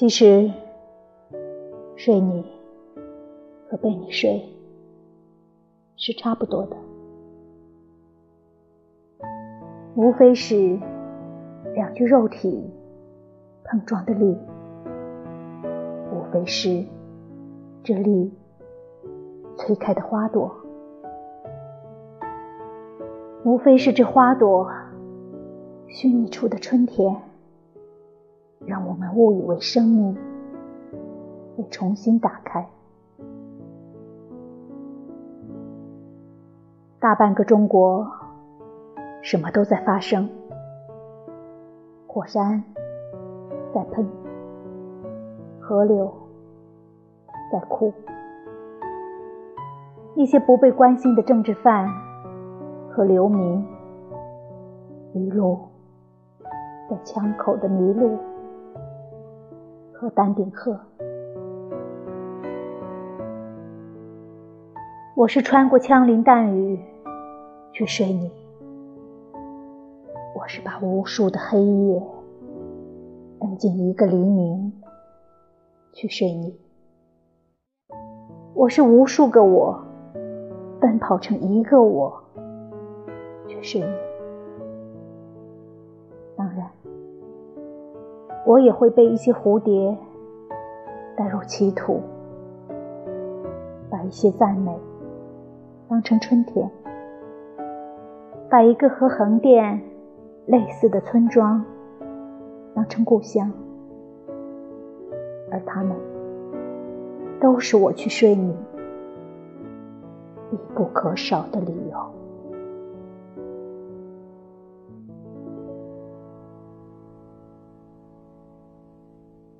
其实，睡你和被你睡是差不多的，无非是两具肉体碰撞的力，无非是这力推开的花朵，无非是这花朵虚拟出的春天。让我们误以为生命会重新打开。大半个中国，什么都在发生：火山在喷，河流在哭，一些不被关心的政治犯和流民，一路在枪口的迷路。和丹顶鹤，我是穿过枪林弹雨去睡你，我是把无数的黑夜摁进一个黎明去睡你，我是无数个我奔跑成一个我去睡你。当然我也会被一些蝴蝶带入歧途，把一些赞美当成春天，把一个和横店类似的村庄当成故乡，而他们都是我去睡你必不可少的理由。